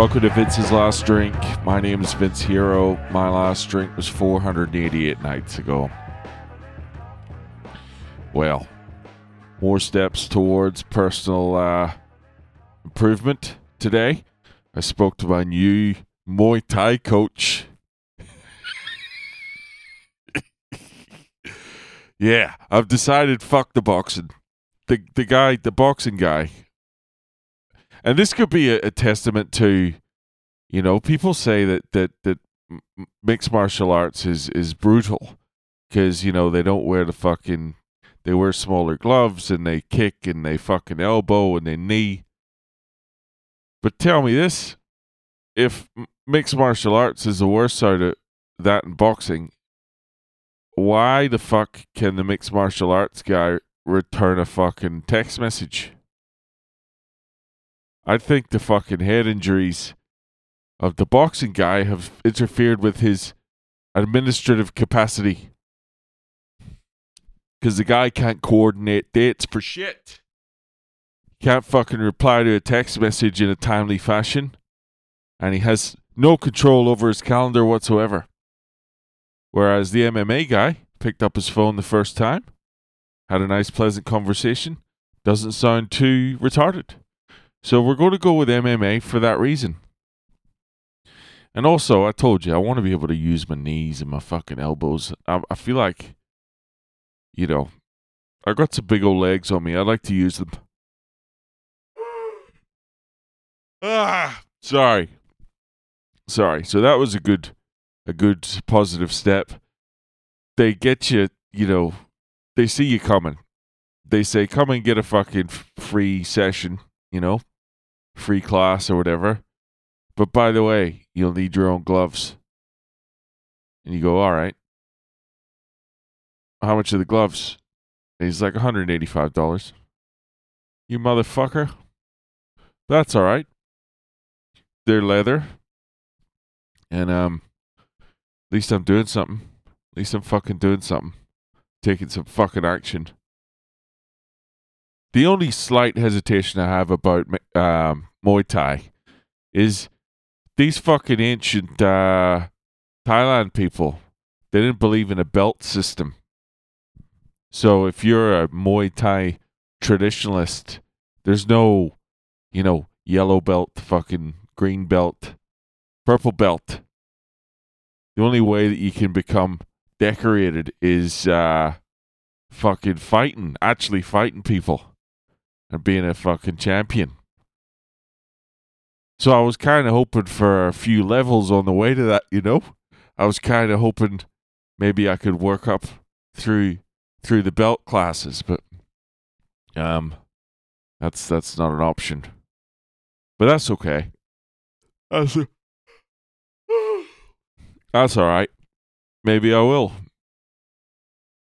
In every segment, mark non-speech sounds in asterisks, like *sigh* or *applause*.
Welcome to Vince's Last Drink. My name is Vince Hero. My last drink was 488 nights ago. Well, more steps towards personal uh, improvement today. I spoke to my new Muay Thai coach. *laughs* yeah, I've decided fuck the boxing. The the guy, the boxing guy. And this could be a, a testament to, you know, people say that that that mixed martial arts is is brutal because you know they don't wear the fucking they wear smaller gloves and they kick and they fucking elbow and they knee. But tell me this: if mixed martial arts is the worst side of that in boxing, why the fuck can the mixed martial arts guy return a fucking text message? I think the fucking head injuries of the boxing guy have interfered with his administrative capacity. Because the guy can't coordinate dates for shit. Can't fucking reply to a text message in a timely fashion. And he has no control over his calendar whatsoever. Whereas the MMA guy picked up his phone the first time, had a nice, pleasant conversation, doesn't sound too retarded. So we're going to go with MMA for that reason. And also, I told you, I want to be able to use my knees and my fucking elbows. I, I feel like, you know, I got some big old legs on me. I'd like to use them. Ah, sorry, sorry. So that was a good, a good positive step. They get you, you know, they see you coming. They say, "Come and get a fucking free session," you know, free class or whatever. But by the way, you'll need your own gloves. And you go, all right. How much are the gloves? And he's like, $185. You motherfucker. That's all right. They're leather. And um at least I'm doing something. At least I'm fucking doing something. Taking some fucking action. The only slight hesitation I have about um, Muay Thai is these fucking ancient uh, Thailand people. They didn't believe in a belt system. So if you're a Muay Thai traditionalist, there's no, you know, yellow belt, fucking green belt, purple belt. The only way that you can become decorated is uh, fucking fighting, actually fighting people and being a fucking champion. So I was kind of hoping for a few levels on the way to that, you know. I was kind of hoping maybe I could work up through through the belt classes, but um, that's that's not an option. But that's okay. That's a, *sighs* that's all right. Maybe I will.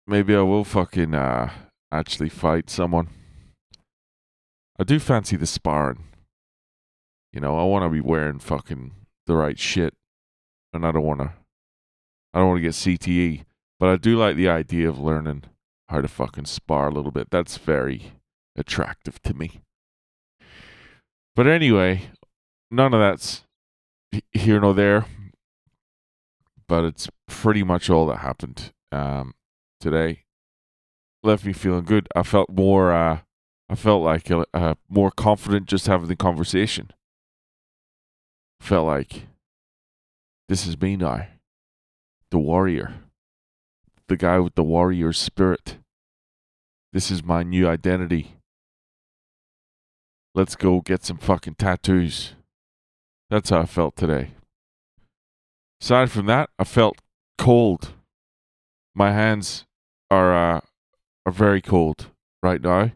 Maybe I will fucking uh actually fight someone. I do fancy the sparring. You know, I want to be wearing fucking the right shit, and I don't want to. I don't want to get CTE, but I do like the idea of learning how to fucking spar a little bit. That's very attractive to me. But anyway, none of that's here nor there. But it's pretty much all that happened um, today. Left me feeling good. I felt more. Uh, I felt like uh, uh, more confident just having the conversation. Felt like this is me now, the warrior, the guy with the warrior spirit. This is my new identity. Let's go get some fucking tattoos. That's how I felt today. Aside from that, I felt cold. My hands are uh, are very cold right now.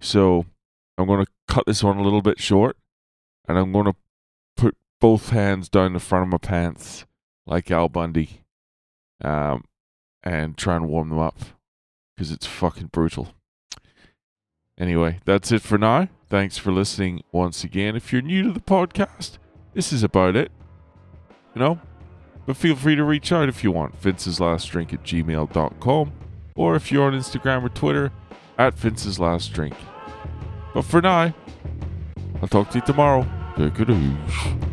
So I'm going to cut this one a little bit short and I'm going to put both hands down the front of my pants like Al Bundy um, and try and warm them up because it's fucking brutal. Anyway, that's it for now. Thanks for listening once again. If you're new to the podcast, this is about it. You know? But feel free to reach out if you want. Vince's Last Drink at gmail.com. Or if you're on Instagram or Twitter, at Vince's Last Drink. But for now, I'll talk to you tomorrow. Take it easy.